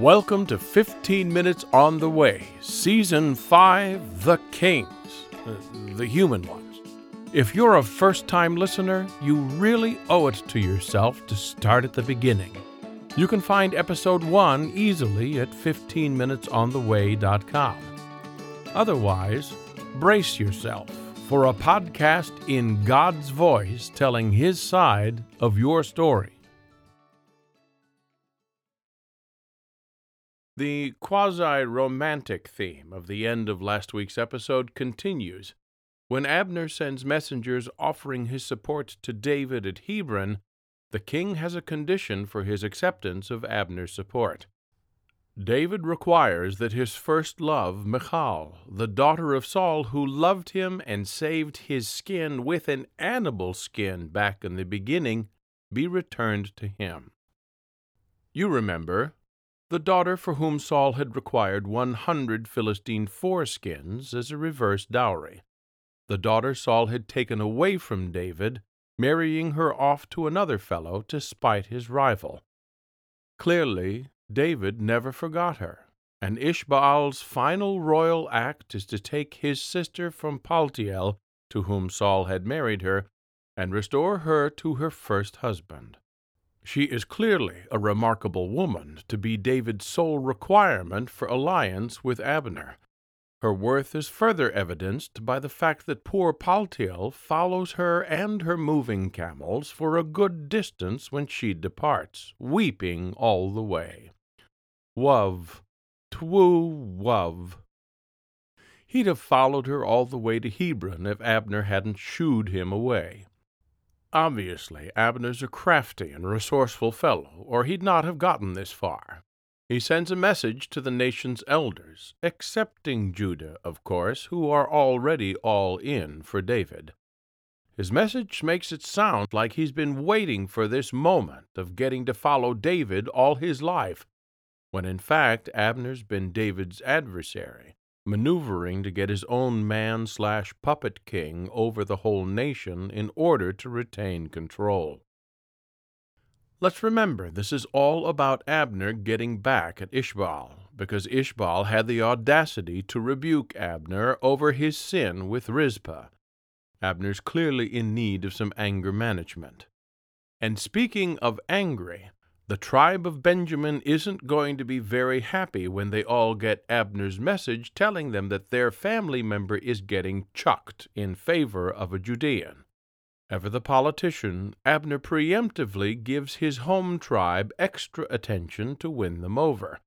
Welcome to 15 Minutes on the Way, Season 5 The Kings, uh, the human ones. If you're a first time listener, you really owe it to yourself to start at the beginning. You can find Episode 1 easily at 15minutesontheway.com. Otherwise, brace yourself for a podcast in God's voice telling His side of your story. The quasi romantic theme of the end of last week's episode continues when Abner sends messengers offering his support to David at Hebron. The king has a condition for his acceptance of Abner's support. David requires that his first love, Michal, the daughter of Saul, who loved him and saved his skin with an animal skin back in the beginning, be returned to him. You remember the daughter for whom Saul had required one hundred Philistine foreskins as a reverse dowry. The daughter Saul had taken away from David, marrying her off to another fellow to spite his rival. Clearly, David never forgot her, and Ishbaal's final royal act is to take his sister from Paltiel, to whom Saul had married her, and restore her to her first husband. She is clearly a remarkable woman to be David's sole requirement for alliance with Abner. Her worth is further evidenced by the fact that poor Paltiel follows her and her moving camels for a good distance when she departs, weeping all the way. Wuv, twoo wuv. He'd have followed her all the way to Hebron if Abner hadn't shooed him away. Obviously, Abner's a crafty and resourceful fellow, or he'd not have gotten this far. He sends a message to the nation's elders, excepting Judah, of course, who are already all in for David. His message makes it sound like he's been waiting for this moment of getting to follow David all his life, when in fact Abner's been David's adversary, maneuvering to get his own man slash puppet king over the whole nation in order to retain control. Let's remember this is all about Abner getting back at Ishbaal, because Ishbaal had the audacity to rebuke Abner over his sin with Rizpah. Abner's clearly in need of some anger management. And speaking of angry, the tribe of Benjamin isn't going to be very happy when they all get Abner's message telling them that their family member is getting chucked in favor of a Judean. Ever the politician, Abner preemptively gives his home tribe extra attention to win them over.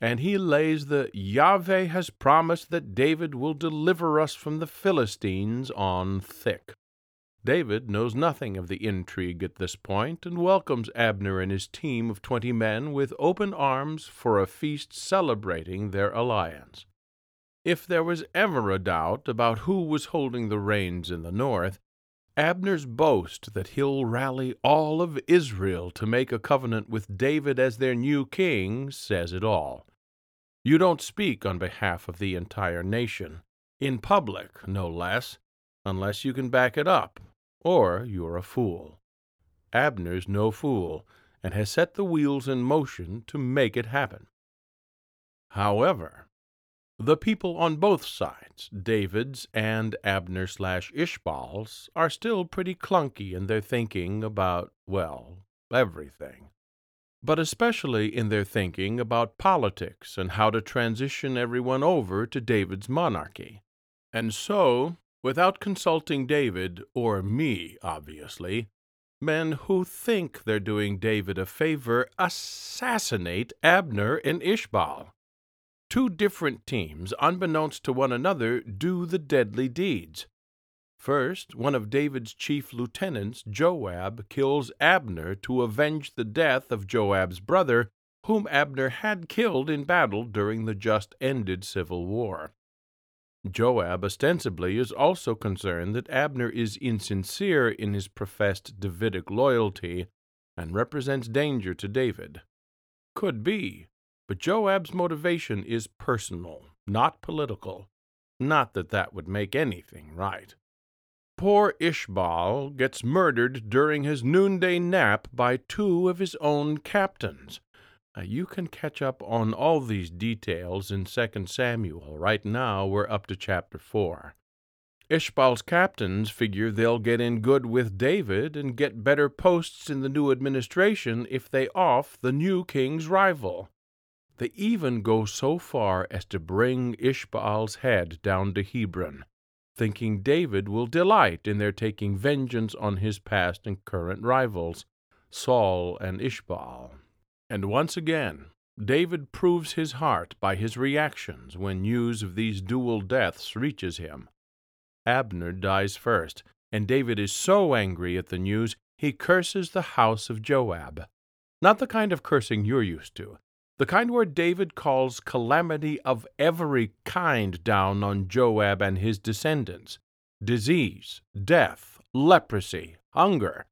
And he lays the Yahweh has promised that David will deliver us from the Philistines on thick. David knows nothing of the intrigue at this point and welcomes Abner and his team of twenty men with open arms for a feast celebrating their alliance. If there was ever a doubt about who was holding the reins in the north, Abner's boast that he'll rally all of Israel to make a covenant with David as their new king says it all. You don't speak on behalf of the entire nation, in public, no less, unless you can back it up or you're a fool. Abner's no fool, and has set the wheels in motion to make it happen. However, the people on both sides, David's and Abner slash Ishbaal's, are still pretty clunky in their thinking about, well, everything. But especially in their thinking about politics and how to transition everyone over to David's monarchy. And so without consulting David, or me, obviously, men who think they're doing David a favor assassinate Abner and Ishbaal. Two different teams, unbeknownst to one another, do the deadly deeds. First, one of David's chief lieutenants, Joab, kills Abner to avenge the death of Joab's brother, whom Abner had killed in battle during the just ended civil war. Joab ostensibly is also concerned that Abner is insincere in his professed Davidic loyalty and represents danger to David. Could be, but Joab's motivation is personal, not political. Not that that would make anything right. Poor Ishbaal gets murdered during his noonday nap by two of his own captains, Now, you can catch up on all these details in 2 Samuel. Right now, we're up to chapter 4. Ishbaal's captains figure they'll get in good with David and get better posts in the new administration if they off the new king's rival. They even go so far as to bring Ishbaal's head down to Hebron, thinking David will delight in their taking vengeance on his past and current rivals, Saul and Ishbaal. And once again, David proves his heart by his reactions when news of these dual deaths reaches him. Abner dies first, and David is so angry at the news he curses the house of Joab. Not the kind of cursing you're used to, the kind where David calls calamity of every kind down on Joab and his descendants disease, death, leprosy, hunger.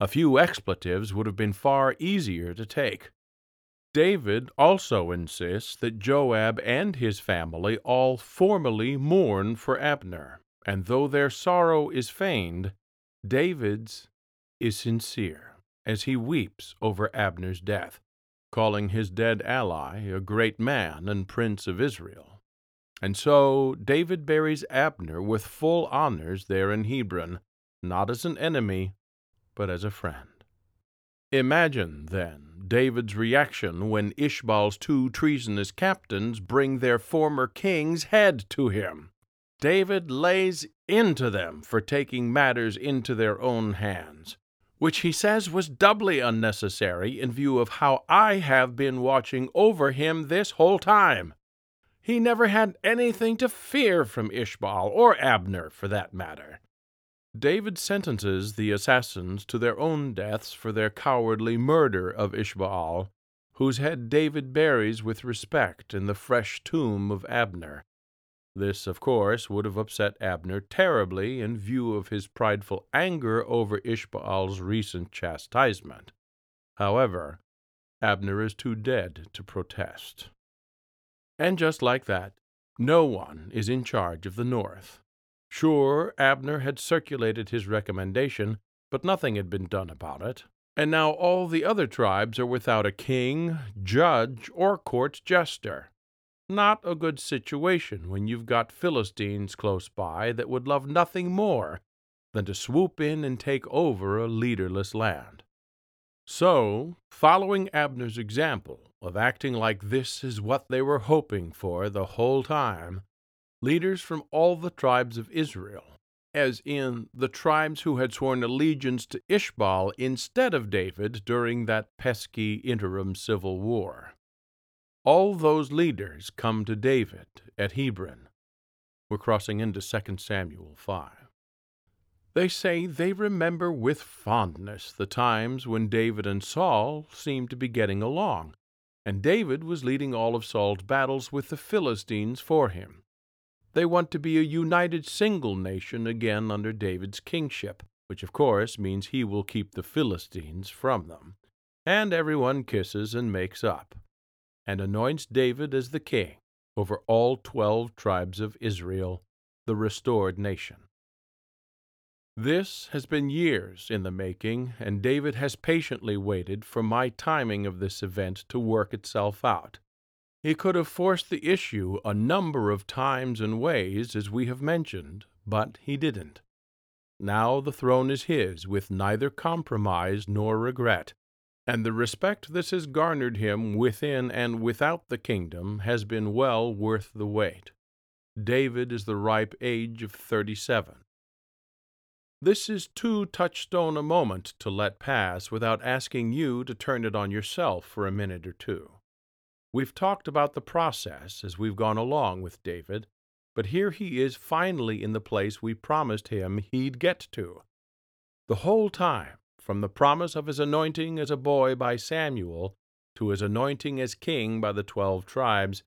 A few expletives would have been far easier to take. David also insists that Joab and his family all formally mourn for Abner and though their sorrow is feigned, David's is sincere as he weeps over Abner's death, calling his dead ally a great man and prince of Israel. And so David buries Abner with full honors there in Hebron, not as an enemy, but as a friend. Imagine, then, David's reaction when Ishbaal's two treasonous captains bring their former king's head to him. David lays into them for taking matters into their own hands, which he says was doubly unnecessary in view of how I have been watching over him this whole time. He never had anything to fear from Ishbaal, or Abner for that matter. David sentences the assassins to their own deaths for their cowardly murder of Ishbaal, whose head David buries with respect in the fresh tomb of Abner. This, of course, would have upset Abner terribly in view of his prideful anger over Ishbaal's recent chastisement. However, Abner is too dead to protest. And just like that, no one is in charge of the North. Sure, Abner had circulated his recommendation, but nothing had been done about it. And now all the other tribes are without a king, judge, or court jester. Not a good situation when you've got Philistines close by that would love nothing more than to swoop in and take over a leaderless land. So, following Abner's example of acting like this is what they were hoping for the whole time, leaders from all the tribes of Israel, as in the tribes who had sworn allegiance to Ishbaal instead of David during that pesky interim civil war, all those leaders come to David at Hebron. We're crossing into 2 Samuel 5. They say they remember with fondness the times when David and Saul seemed to be getting along, and David was leading all of Saul's battles with the Philistines for him. They want to be a united single nation again under David's kingship, which of course means he will keep the Philistines from them. And everyone kisses and makes up and anoints David as the king over all twelve tribes of Israel, the restored nation. This has been years in the making, and David has patiently waited for my timing of this event to work itself out. He could have forced the issue a number of times and ways, as we have mentioned, but he didn't. Now the throne is his, with neither compromise nor regret, and the respect this has garnered him within and without the kingdom has been well worth the wait. David is the ripe age of thirty seven. This is too touchstone a moment to let pass without asking you to turn it on yourself for a minute or two. We've talked about the process as we've gone along with David, but here he is finally in the place we promised him he'd get to. The whole time, from the promise of his anointing as a boy by Samuel to his anointing as king by the twelve tribes,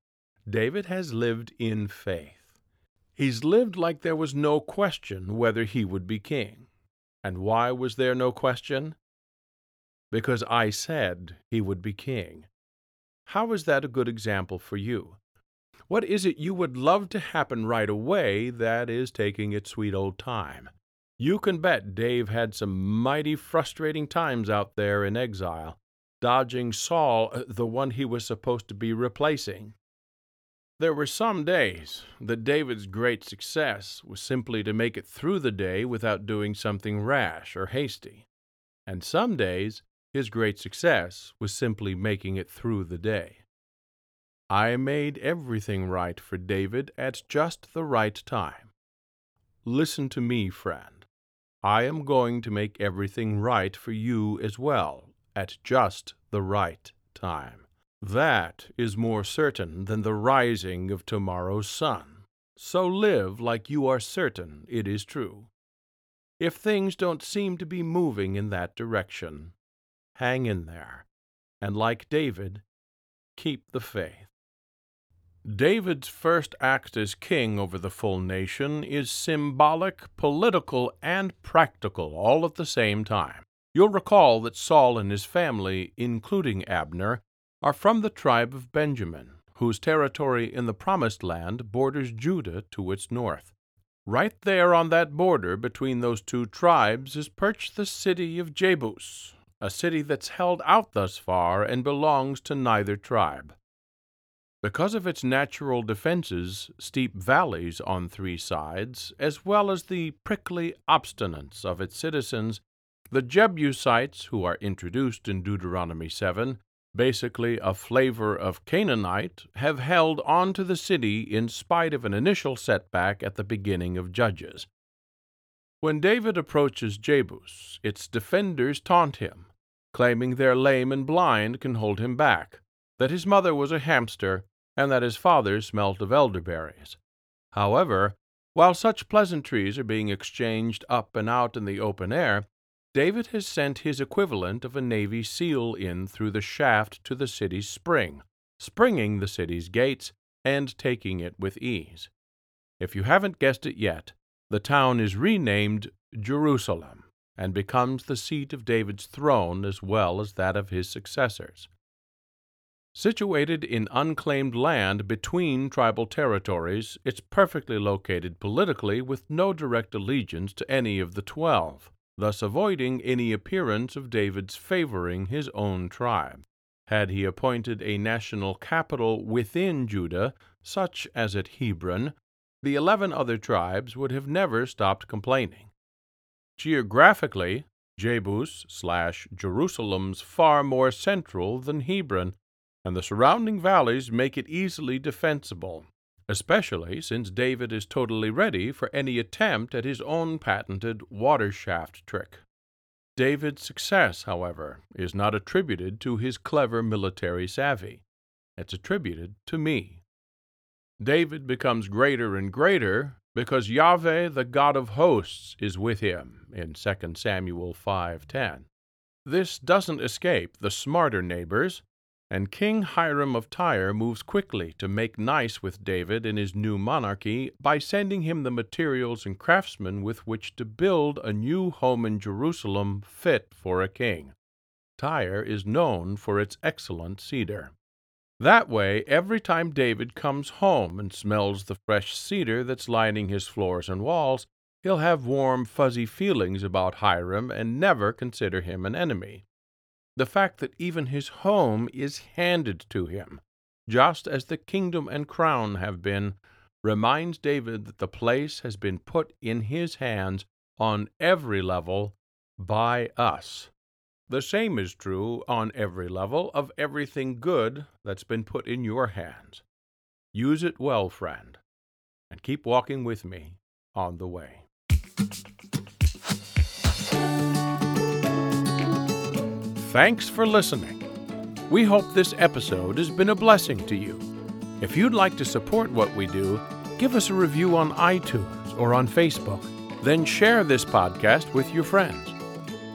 David has lived in faith. He's lived like there was no question whether he would be king. And why was there no question? Because I said he would be king. How is that a good example for you? What is it you would love to happen right away that is taking its sweet old time? You can bet Dave had some mighty frustrating times out there in exile, dodging Saul, uh, the one he was supposed to be replacing. There were some days that David's great success was simply to make it through the day without doing something rash or hasty, and some days his great success was simply making it through the day. I made everything right for David at just the right time. Listen to me, friend. I am going to make everything right for you as well at just the right time. That is more certain than the rising of tomorrow's sun. So live like you are certain it is true. If things don't seem to be moving in that direction, hang in there, and like David, keep the faith. David's first act as king over the full nation is symbolic, political, and practical all at the same time. You'll recall that Saul and his family, including Abner, are from the tribe of Benjamin, whose territory in the Promised Land borders Judah to its north. Right there on that border between those two tribes is perched the city of Jebus, a city that's held out thus far and belongs to neither tribe. Because of its natural defenses, steep valleys on three sides, as well as the prickly obstinance of its citizens, the Jebusites, who are introduced in Deuteronomy 7, basically a flavor of Canaanite, have held on to the city in spite of an initial setback at the beginning of Judges. When David approaches Jebus, its defenders taunt him, claiming their lame and blind can hold him back that his mother was a hamster, and that his father smelt of elderberries. However, while such pleasantries are being exchanged up and out in the open air, David has sent his equivalent of a Navy SEAL in through the shaft to the city's spring, springing the city's gates and taking it with ease. If you haven't guessed it yet, the town is renamed Jerusalem and becomes the seat of David's throne as well as that of his successors. Situated in unclaimed land between tribal territories, it's perfectly located politically with no direct allegiance to any of the twelve, thus avoiding any appearance of David's favoring his own tribe. Had he appointed a national capital within Judah, such as at Hebron, the eleven other tribes would have never stopped complaining. Geographically, Jebus slash Jerusalem's far more central than Hebron, and the surrounding valleys make it easily defensible, especially since David is totally ready for any attempt at his own patented water shaft trick. David's success, however, is not attributed to his clever military savvy. It's attributed to me. David becomes greater and greater because Yahweh, the God of hosts, is with him in 2 Samuel 5:10. This doesn't escape the smarter neighbors and King Hiram of Tyre moves quickly to make nice with David in his new monarchy by sending him the materials and craftsmen with which to build a new home in Jerusalem fit for a king. Tyre is known for its excellent cedar. That way, every time David comes home and smells the fresh cedar that's lining his floors and walls, he'll have warm, fuzzy feelings about Hiram and never consider him an enemy the fact that even his home is handed to him, just as the kingdom and crown have been, reminds David that the place has been put in his hands on every level by us. The same is true on every level of everything good that's been put in your hands. Use it well, friend, and keep walking with me on the way. Thanks for listening. We hope this episode has been a blessing to you. If you'd like to support what we do, give us a review on iTunes or on Facebook. Then share this podcast with your friends.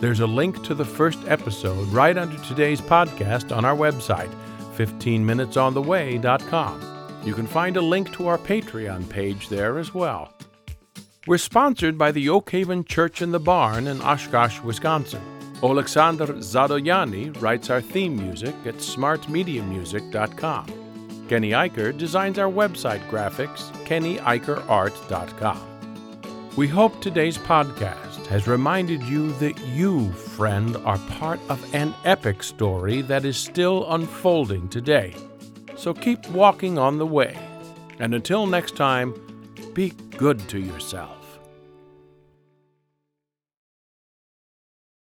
There's a link to the first episode right under today's podcast on our website, 15minutesontheway.com. You can find a link to our Patreon page there as well. We're sponsored by the Oak Haven Church in the Barn in Oshkosh, Wisconsin. Oleksandr Zadoyani writes our theme music at smartmediamusic.com. Kenny Eicher designs our website graphics, kennyeickerart.com. We hope today's has reminded you that you, friend, are part of an epic story that is still unfolding today. So keep walking on the way. And until next time, be good to yourself.